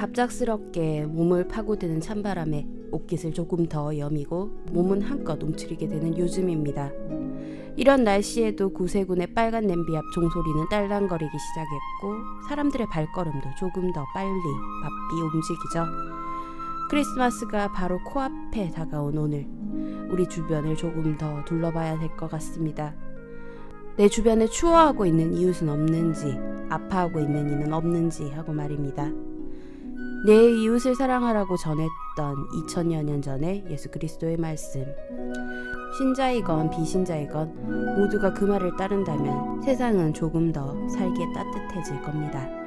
갑작스럽게 몸을 파고드는 찬바람에 옷깃을 조금 더 여미고 몸은 한껏 움츠리게 되는 요즘입니다. 이런 날씨에도 구세군의 빨간 냄비 앞 종소리는 딸랑거리기 시작했고 사람들의 발걸음도 조금 더 빨리 바삐 움직이죠. 크리스마스가 바로 코앞에 다가온 오늘 우리 주변을 조금 더 둘러봐야 될 것 같습니다. 내 주변에 추워하고 있는 이웃은 없는지 아파하고 있는 이는 없는지 하고 말입니다. 내 이웃을 사랑하라고 전했던 2000여 년 전에 예수 그리스도의 말씀. 신자이건 비신자이건 모두가 그 말을 따른다면 세상은 조금 더 살기에 따뜻해질 겁니다.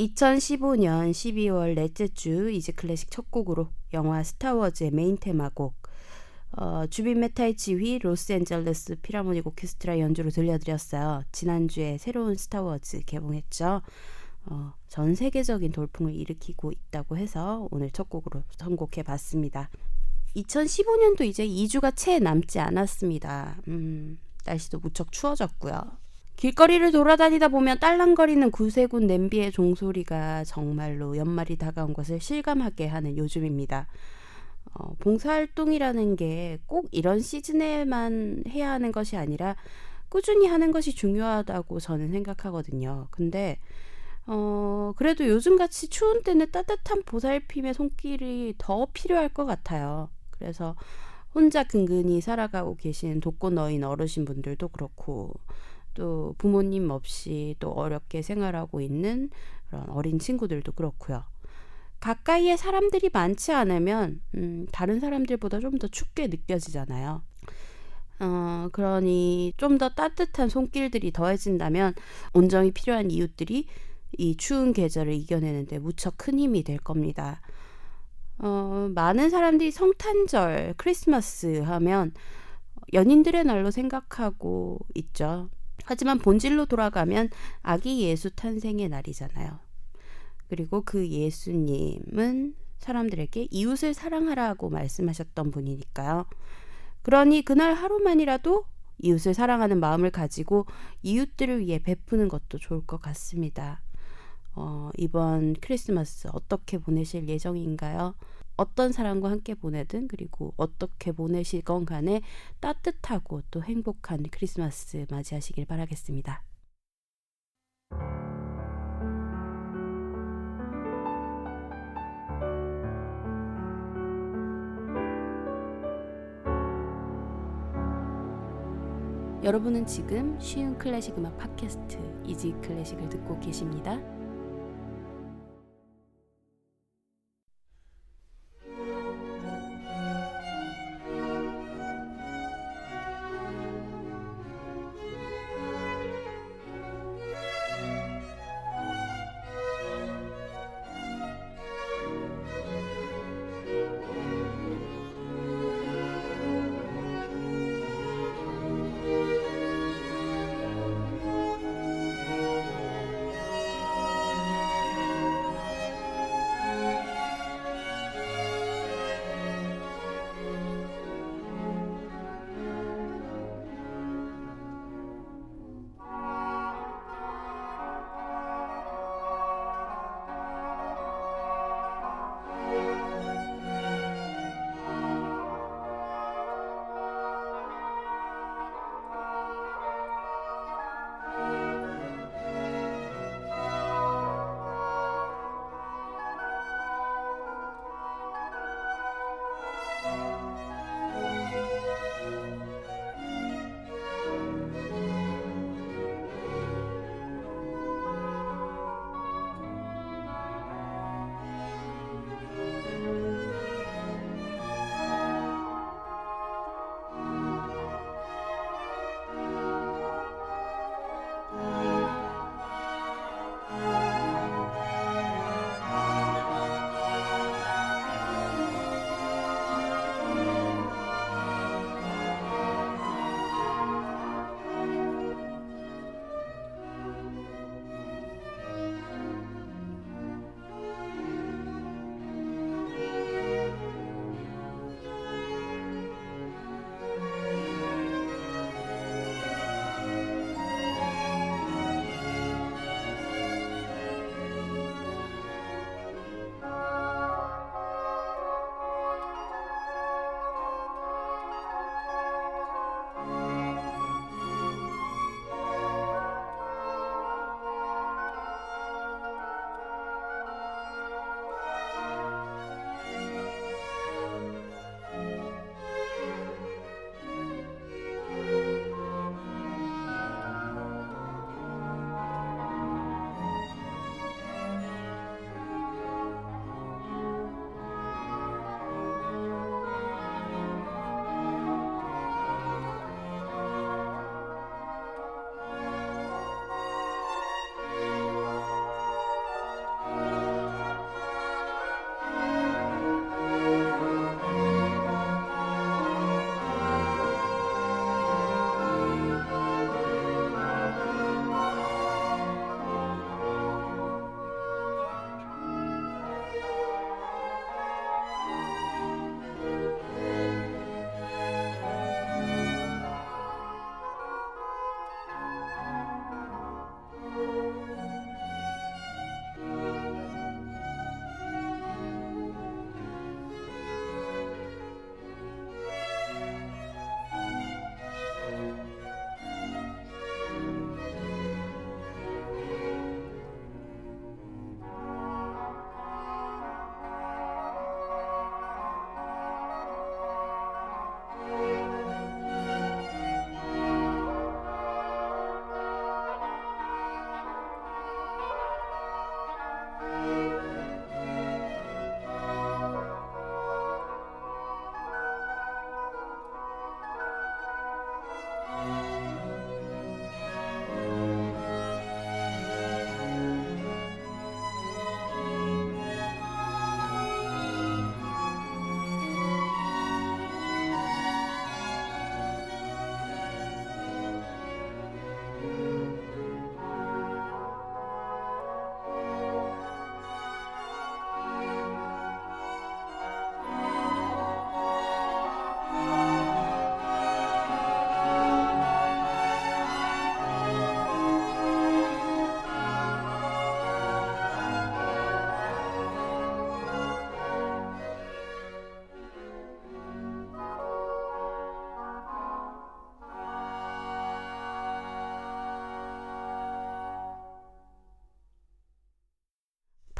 2015년 12월 넷째 주 이지 클래식 첫 곡으로 영화 스타워즈의 메인 테마곡 어, 주빈 메타의 지휘 로스앤젤레스 필하모닉 오케스트라 연주로 들려드렸어요. 지난주에 새로운 스타워즈 개봉했죠. 어, 전 세계적인 돌풍을 일으키고 있다고 해서 오늘 첫 곡으로 선곡해 봤습니다. 2015년도 이제 2주가 채 남지 않았습니다. 음, 날씨도 무척 추워졌고요. 길거리를 돌아다니다 보면 딸랑거리는 구세군 냄비의 종소리가 정말로 연말이 다가온 것을 실감하게 하는 요즘입니다. 어, 봉사활동이라는 게 꼭 이런 시즌에만 해야 하는 것이 아니라 꾸준히 하는 것이 중요하다고 저는 생각하거든요. 근데 어, 그래도 요즘같이 추운 때는 따뜻한 보살핌의 손길이 더 필요할 것 같아요. 그래서 혼자 근근히 살아가고 계신 독거노인 어르신분들도 그렇고 또 부모님 없이 또 어렵게 생활하고 있는 그런 어린 친구들도 그렇고요. 가까이에 사람들이 많지 않으면 음, 다른 사람들보다 좀 더 춥게 느껴지잖아요. 어, 그러니 좀 더 따뜻한 손길들이 더해진다면 온정이 필요한 이웃들이 이 추운 계절을 이겨내는데 무척 큰 힘이 될 겁니다. 어, 많은 사람들이 성탄절, 크리스마스 하면 연인들의 날로 생각하고 있죠. 하지만 본질로 돌아가면 아기 예수 탄생의 날이잖아요. 그리고 그 예수님은 사람들에게 이웃을 사랑하라고 말씀하셨던 분이니까요. 그러니 그날 하루만이라도 이웃을 사랑하는 마음을 가지고 이웃들을 위해 베푸는 것도 좋을 것 같습니다. 어, 이번 크리스마스 어떻게 보내실 예정인가요? 어떤 사람과 함께 보내든 그리고 어떻게 보내시건 간에 따뜻하고 또 행복한 크리스마스 맞이하시길 바라겠습니다. 여러분은 지금 쉬운 클래식 음악 팟캐스트 이지 클래식을 듣고 계십니다.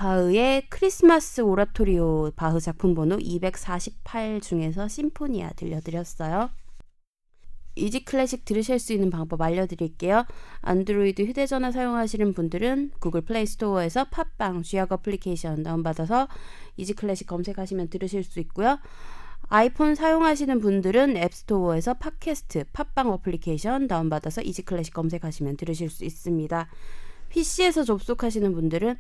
바흐의 크리스마스 오라토리오 바흐 작품 번호 248 중에서 신포니아 들려드렸어요. 이지 클래식 들으실 수 있는 방법 알려드릴게요. 안드로이드 휴대전화 사용하시는 분들은 구글 플레이 스토어에서 팟빵 쥐약 어플리케이션 다운받아서 이지 클래식 검색하시면 들으실 수 있고요. 아이폰 사용하시는 분들은 앱스토어에서 팟캐스트 팟빵 어플리케이션 다운받아서 이지 클래식 검색하시면 들으실 수 있습니다. PC에서 접속하시는 분들은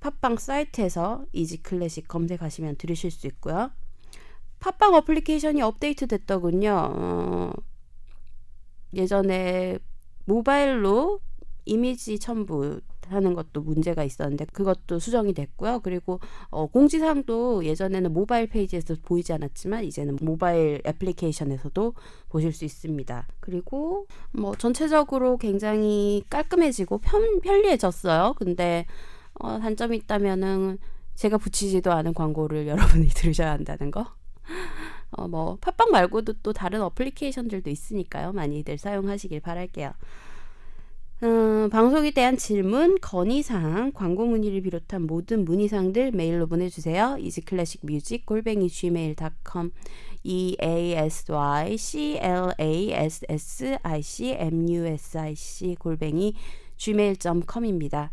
팟빵 사이트에서 이지 클래식 검색하시면 들으실 수 있고요. 팟빵 어플리케이션이 업데이트 됐더군요. 어, 예전에 모바일로 이미지 첨부 하는 것도 문제가 있었는데 그것도 수정이 됐고요. 그리고 어, 공지사항도 예전에는 모바일 페이지에서 보이지 않았지만 이제는 모바일 애플리케이션에서도 보실 수 있습니다. 그리고 뭐 전체적으로 굉장히 깔끔해지고 편, 편리해졌어요. 근데 어, 단점이 있다면은 제가 붙이지도 않은 광고를 여러분이 들으셔야 한다는 거. 어, 뭐 팟빵 말고도 또 다른 어플리케이션들도 있으니까요. 많이들 사용하시길 바랄게요. 어, 방송에 대한 질문, 건의사항, 광고 문의를 비롯한 모든 문의사항들 메일로 보내주세요. 이지클래식뮤직 골뱅이 gmail.com e a s y c l a s s i c m u s i c 골뱅이 gmail.com입니다.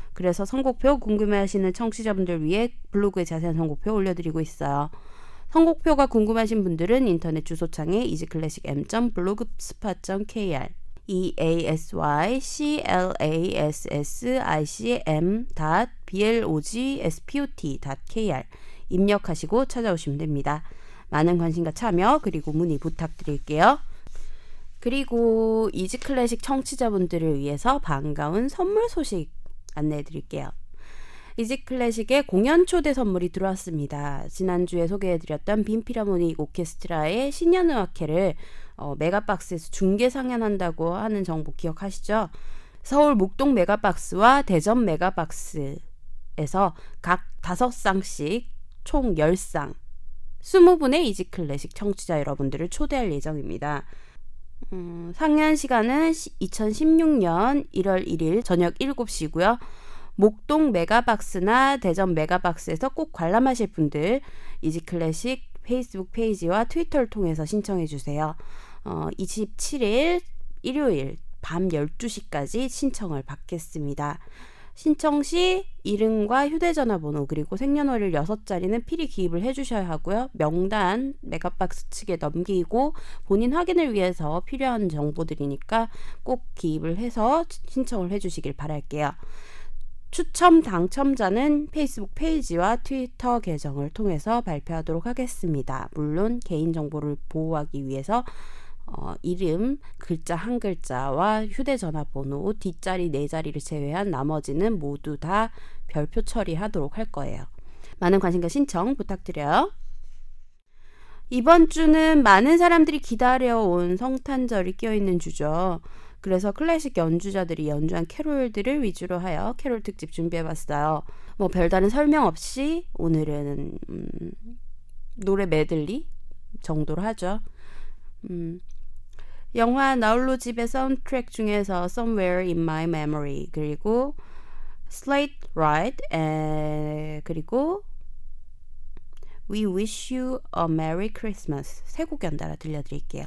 그래서 선곡표 궁금해하시는 청취자분들 위해 블로그에 자세한 선곡표 올려드리고 있어요. 선곡표가 궁금하신 분들은 인터넷 주소창에 easyclassicm.blogspot.kr e a s y c l a s s i c m b l o g s p o t k r 입력하시고 찾아오시면 됩니다. 많은 관심과 참여 그리고 문의 부탁드릴게요. 그리고 이지클래식 청취자분들을 위해서 반가운 선물 소식 안내해 드릴게요. 이지 클래식의 공연 초대 선물이 들어왔습니다. 지난주에 소개해드렸던 빈 필하모닉 오케스트라의 신년음악회를 어, 메가박스에서 중계 상연한다고 하는 정보 기억하시죠? 서울 목동 메가박스와 대전 메가박스에서 각 5쌍씩 총 10쌍 20분의 이지 클래식 청취자 여러분들을 초대할 예정입니다. 음, 상연 시간은 2016년 1월 1일 저녁 7시고요. 목동 메가박스나 대전 메가박스에서 꼭 관람하실 분들 이지클래식 페이스북 페이지와 트위터를 통해서 신청해 주세요. 어, 27일 일요일 밤 12시까지 신청을 받겠습니다. 신청 시 이름과 휴대전화 번호 그리고 생년월일 6자리는 필히 기입을 해주셔야 하고요. 명단 메가박스 측에 넘기고 본인 확인을 위해서 필요한 정보들이니까 꼭 기입을 해서 신청을 해주시길 바랄게요. 추첨 당첨자는 페이스북 페이지와 트위터 계정을 통해서 발표하도록 하겠습니다. 물론 개인정보를 보호하기 위해서 어, 이름, 글자 한 글자와 휴대전화 번호, 뒷자리 네 자리를 제외한 나머지는 모두 다 별표 처리하도록 할 거예요. 많은 관심과 신청 부탁드려요. 이번 주는 많은 사람들이 기다려온 성탄절이 끼어있는 주죠. 그래서 클래식 연주자들이 연주한 캐롤들을 위주로 하여 캐롤 특집 준비해봤어요. 뭐 별다른 설명 없이 오늘은 음, 노래 메들리 정도로 하죠. 음, 영화 나홀로 집의 사운드트랙 중에서 Somewhere in My Memory 그리고 Slate Ride 에, 그리고 We Wish You a Merry Christmas 세 곡 연달아 들려드릴게요.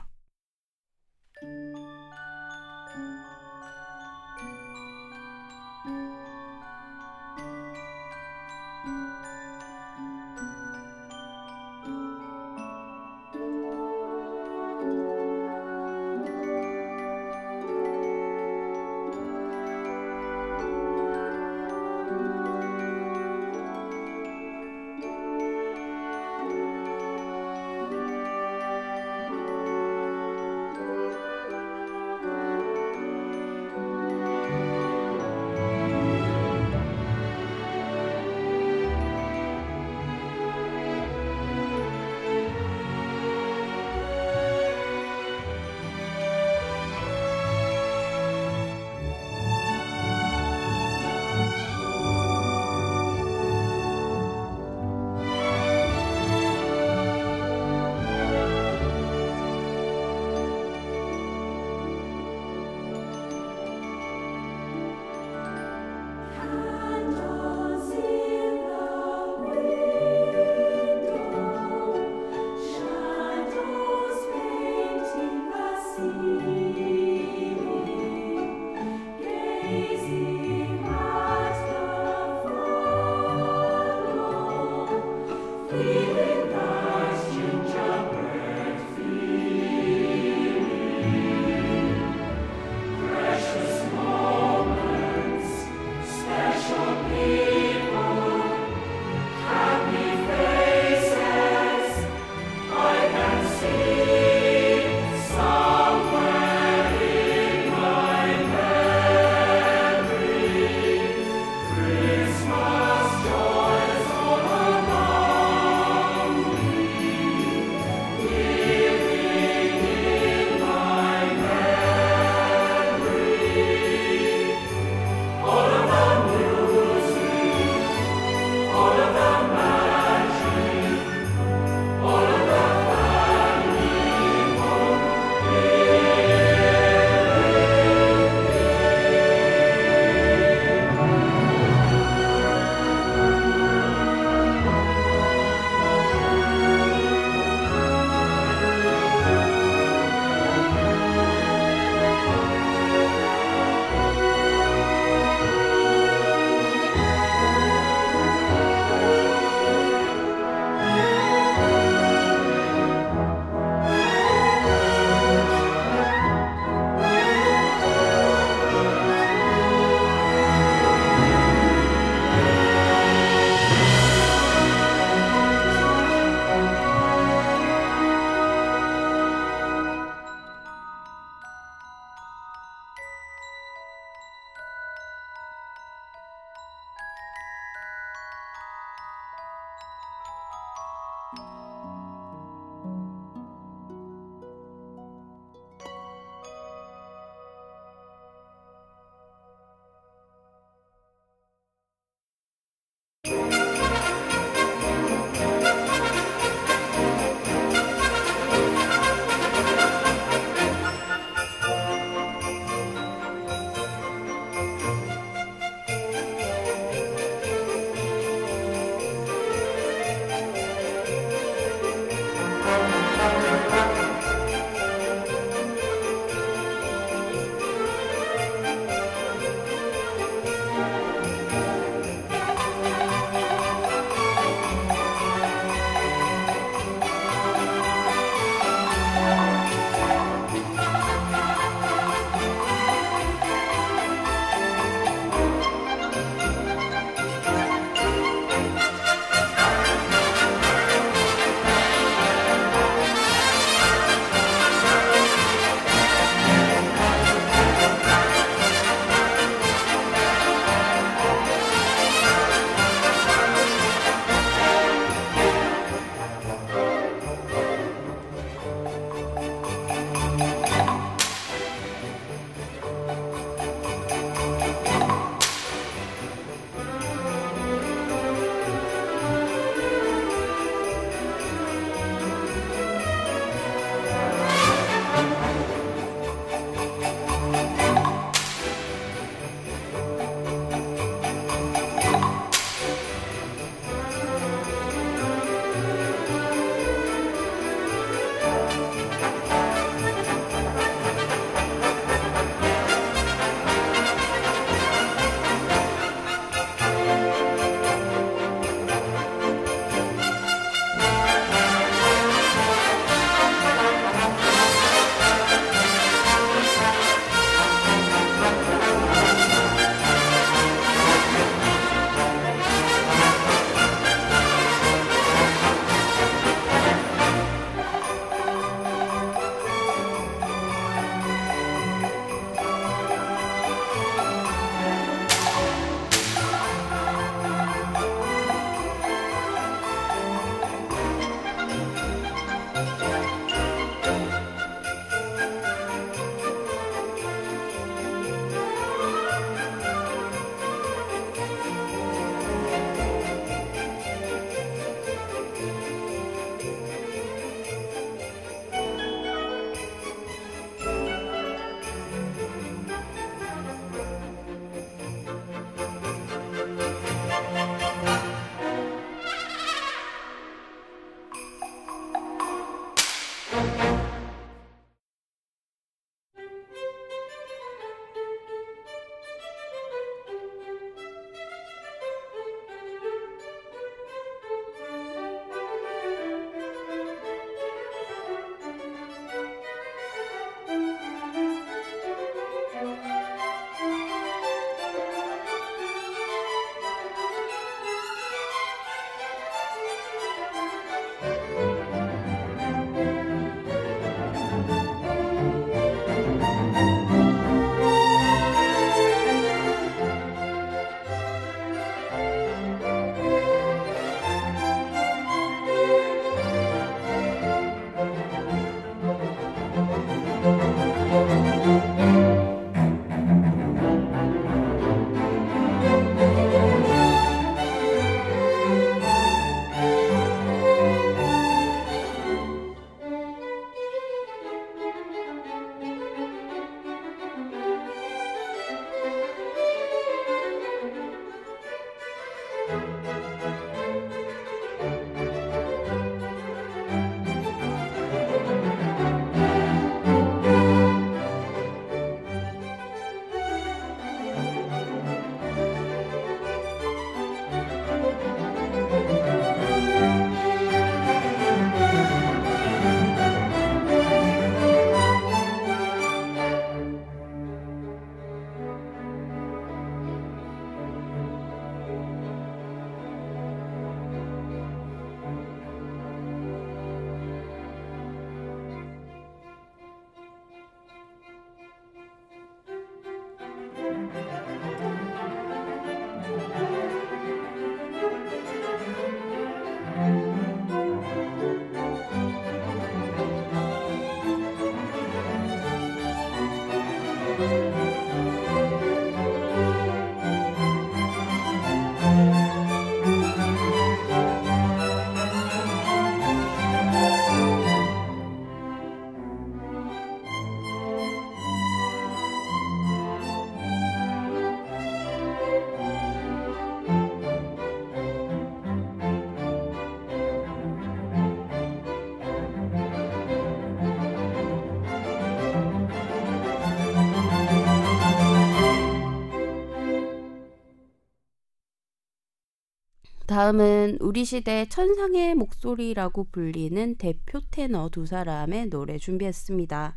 다음은 우리 시대 천상의 목소리라고 불리는 대표 테너 두 사람의 노래 준비했습니다.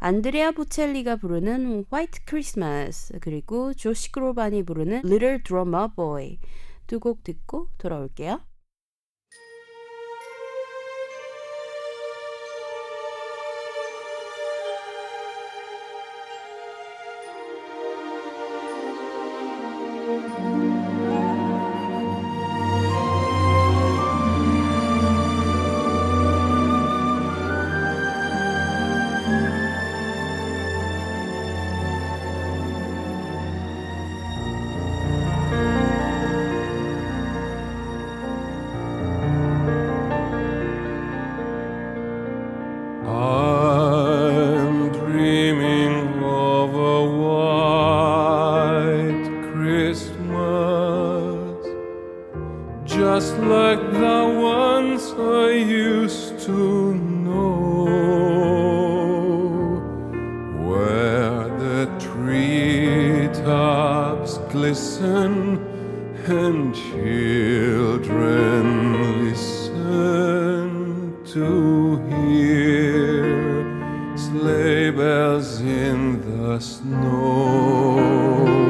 안드레아 보첼리가 부르는 White Christmas 그리고 조시 그로반이 부르는 Little Drummer Boy 두 곡 듣고 돌아올게요. and children listen to hear sleigh bells in the snow.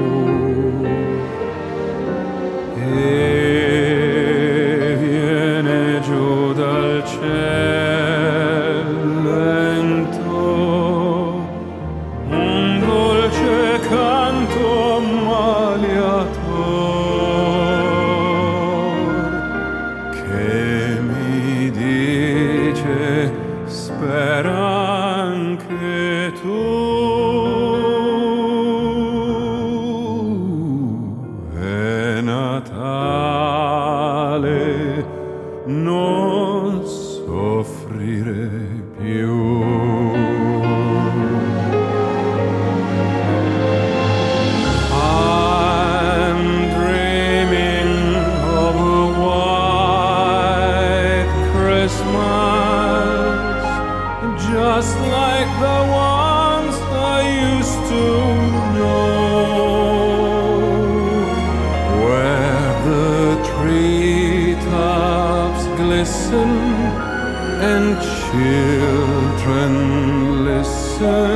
answer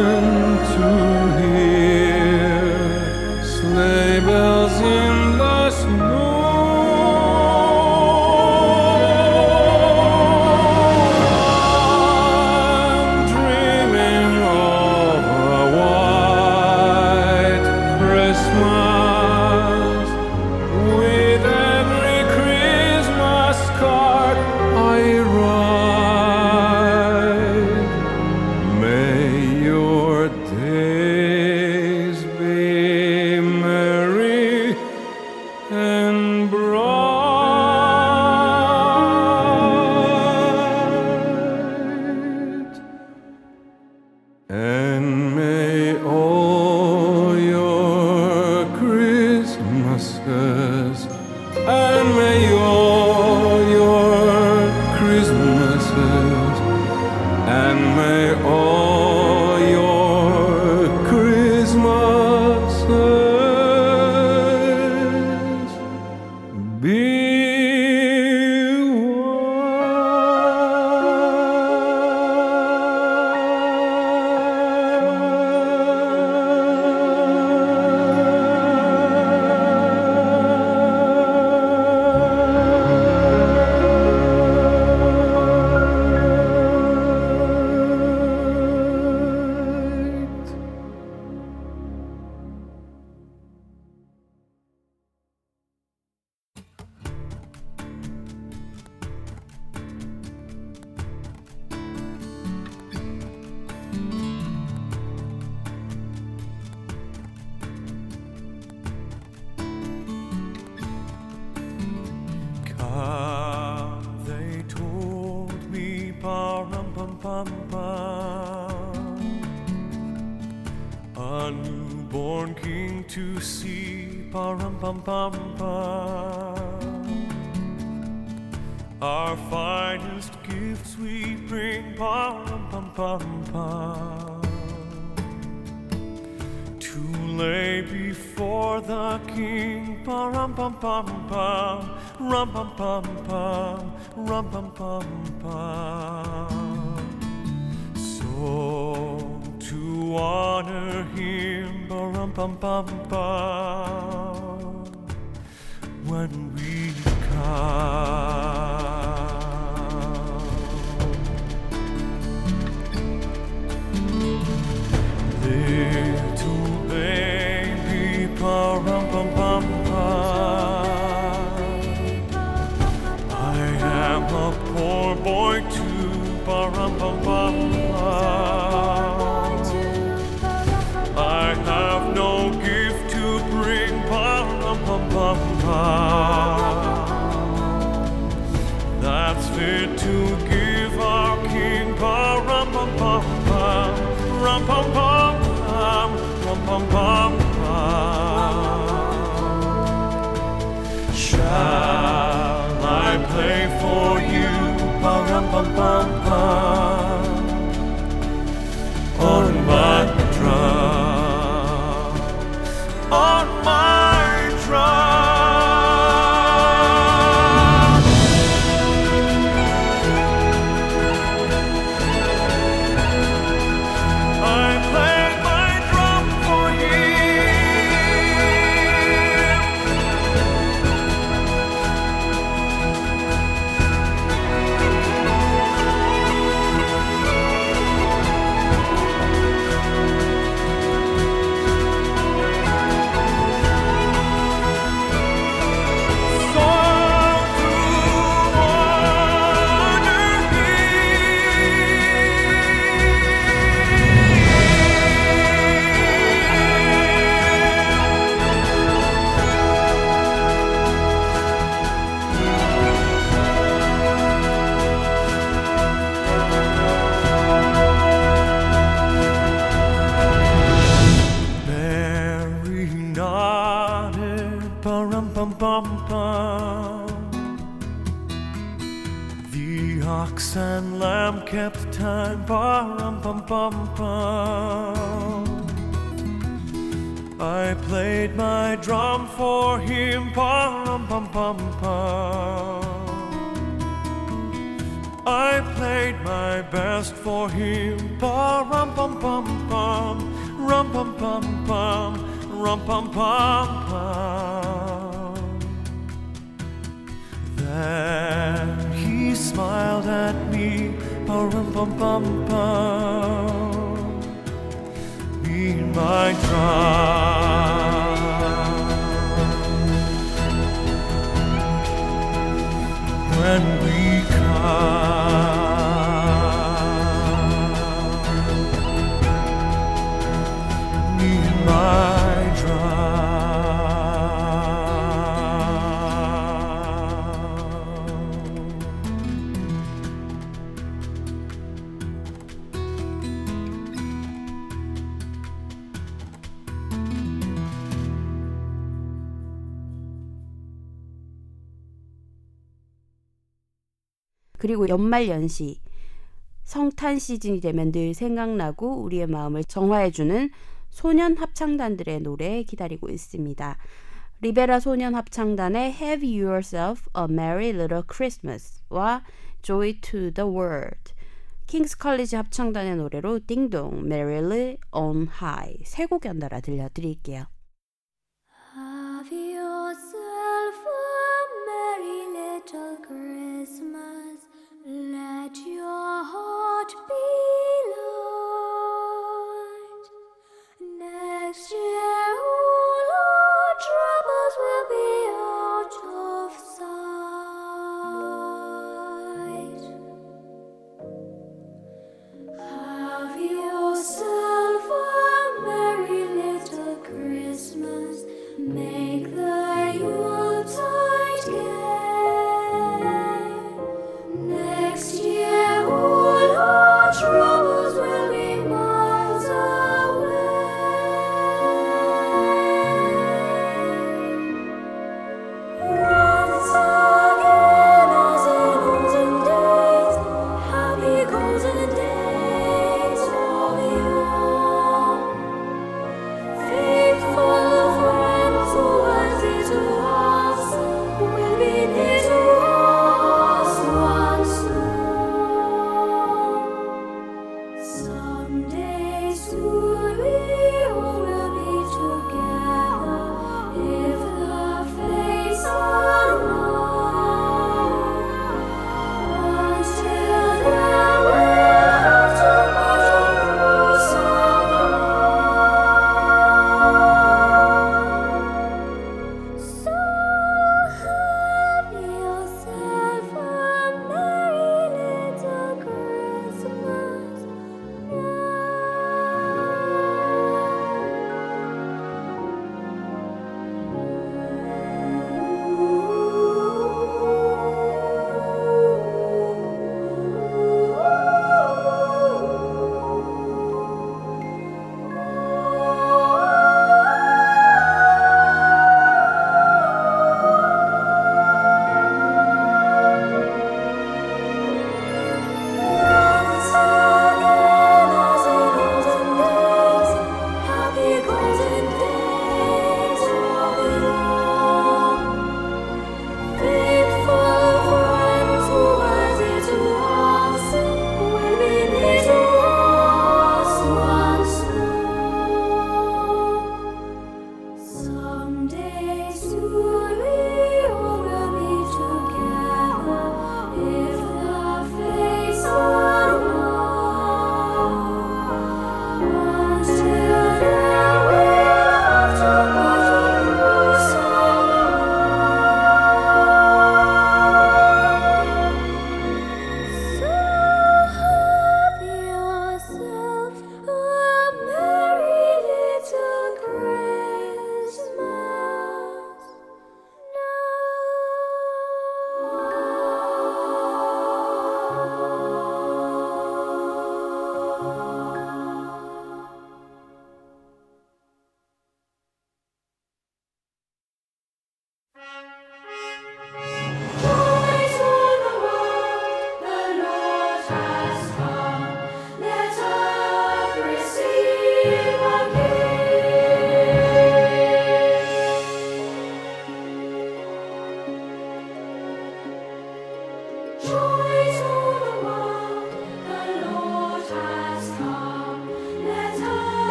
longing to see param pam pam pam. Our finest gifts we bring param pam pam pam. To lay before the king param pam pam pam, ram pam pam pam, ram pam pam pam. So honor him, bum bum bum bum, when we come. Little baby, bum pam. 그리고 연말 연시 성탄 시즌이 되면 늘 생각나고 우리의 마음을 정화해주는 소년 합창단들의 노래 기다리고 있습니다. 리베라 소년 합창단의 Have Yourself a Merry Little Christmas와 Joy to the World 킹스 컬리지 합창단의 노래로 띵동 Merrily on High 세 곡 연달아 들려드릴게요. 是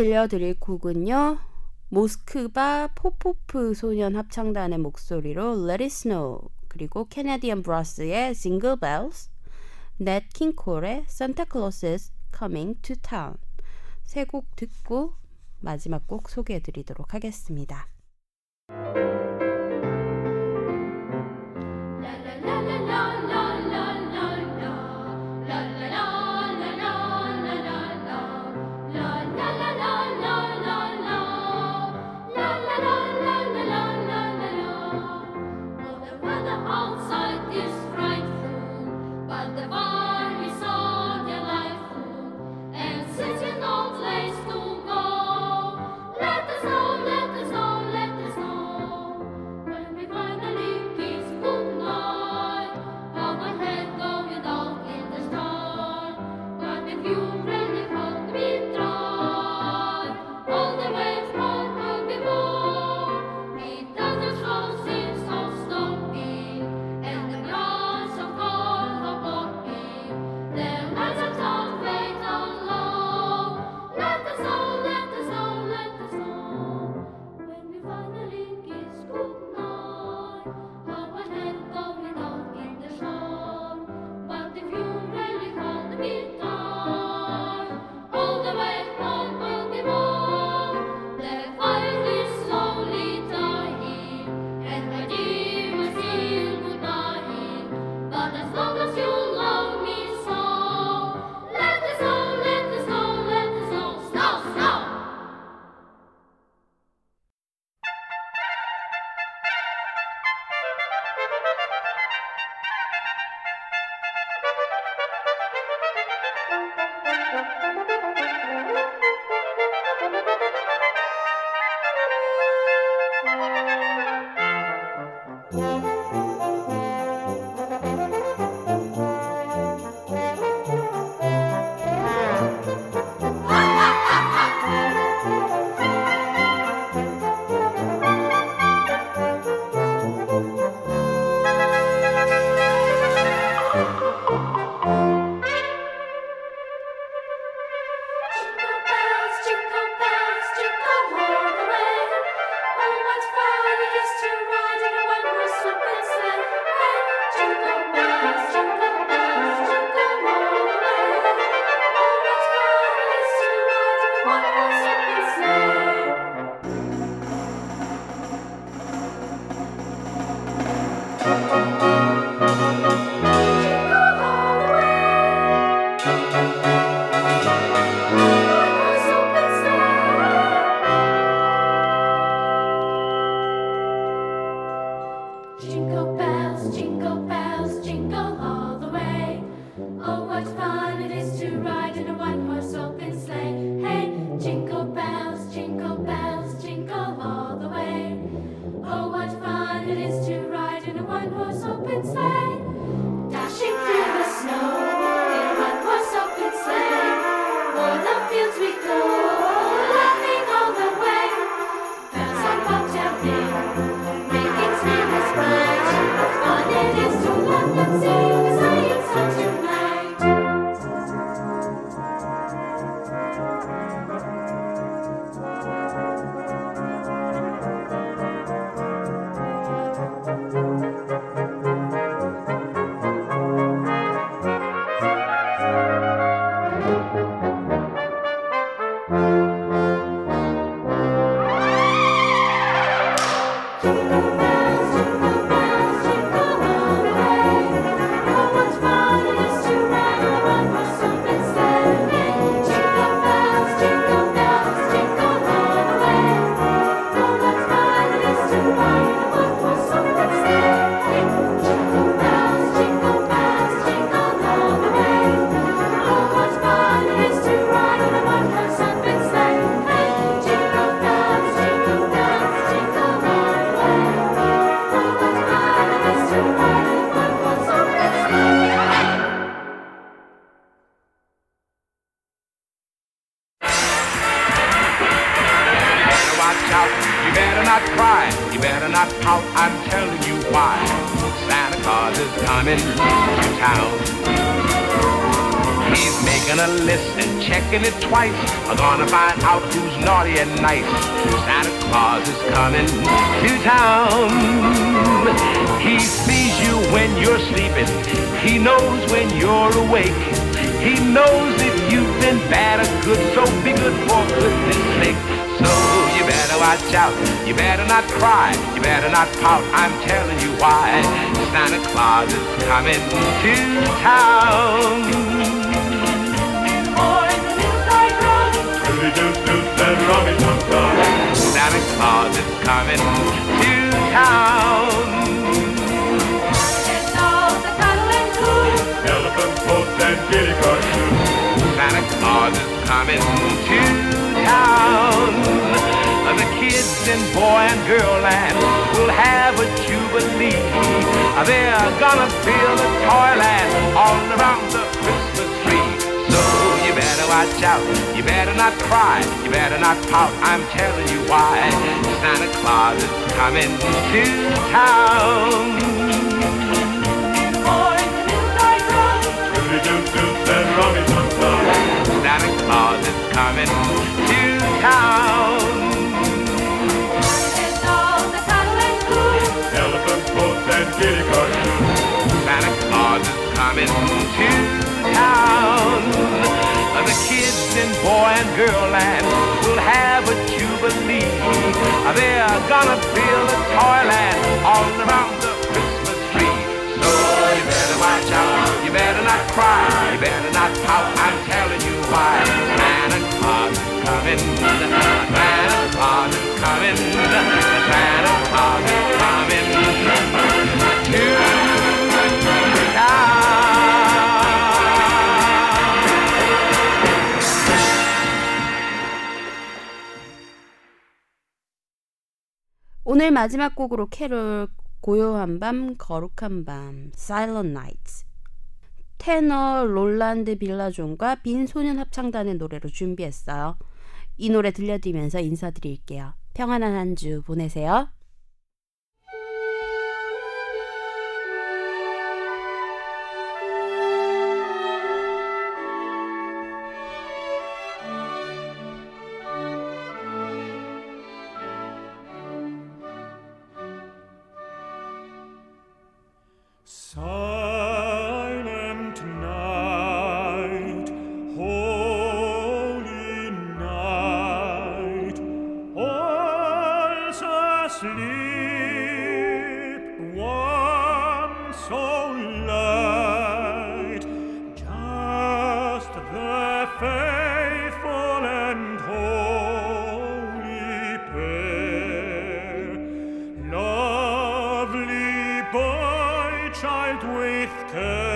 들려드릴 곡은요. 모스크바 포포프 소년 합창단의 목소리로 Let It Snow 그리고 캐나디언 브라스의 Single Bells, 넷 킹콜의 Santa Claus is Coming to Town 세 곡 듣고 마지막 곡 소개해드리도록 하겠습니다. Not cry, you better not pout, I'm telling you why. Santa Claus is coming to town. Boys and little tigers, Santa Claus is coming to town. It's all the boats and. Santa Claus is coming to town. The kids in boy and girl land will have a jubilee. They're gonna build a toyland all around the Christmas tree. So you better watch out, you better not cry, you better not pout. I'm telling you why. Santa Claus is coming to town. Santa Claus is coming to town. Coming to town. The kids in boy and girl land will have a jubilee. They're gonna build a toyland all around the Christmas tree. So you better watch out, you better not cry, you better not pout. I'm telling you why. Santa Claus is coming. Santa Claus is coming. Santa Claus is coming to 오늘 마지막 곡으로 캐롤 고요한 밤 거룩한 밤 Silent Night 테너 롤란드 빌라존과 빈 소년 합창단의 노래로 준비했어요. 이 노래 들려드리면서 인사드릴게요. 평안한 한 주 보내세요. Cause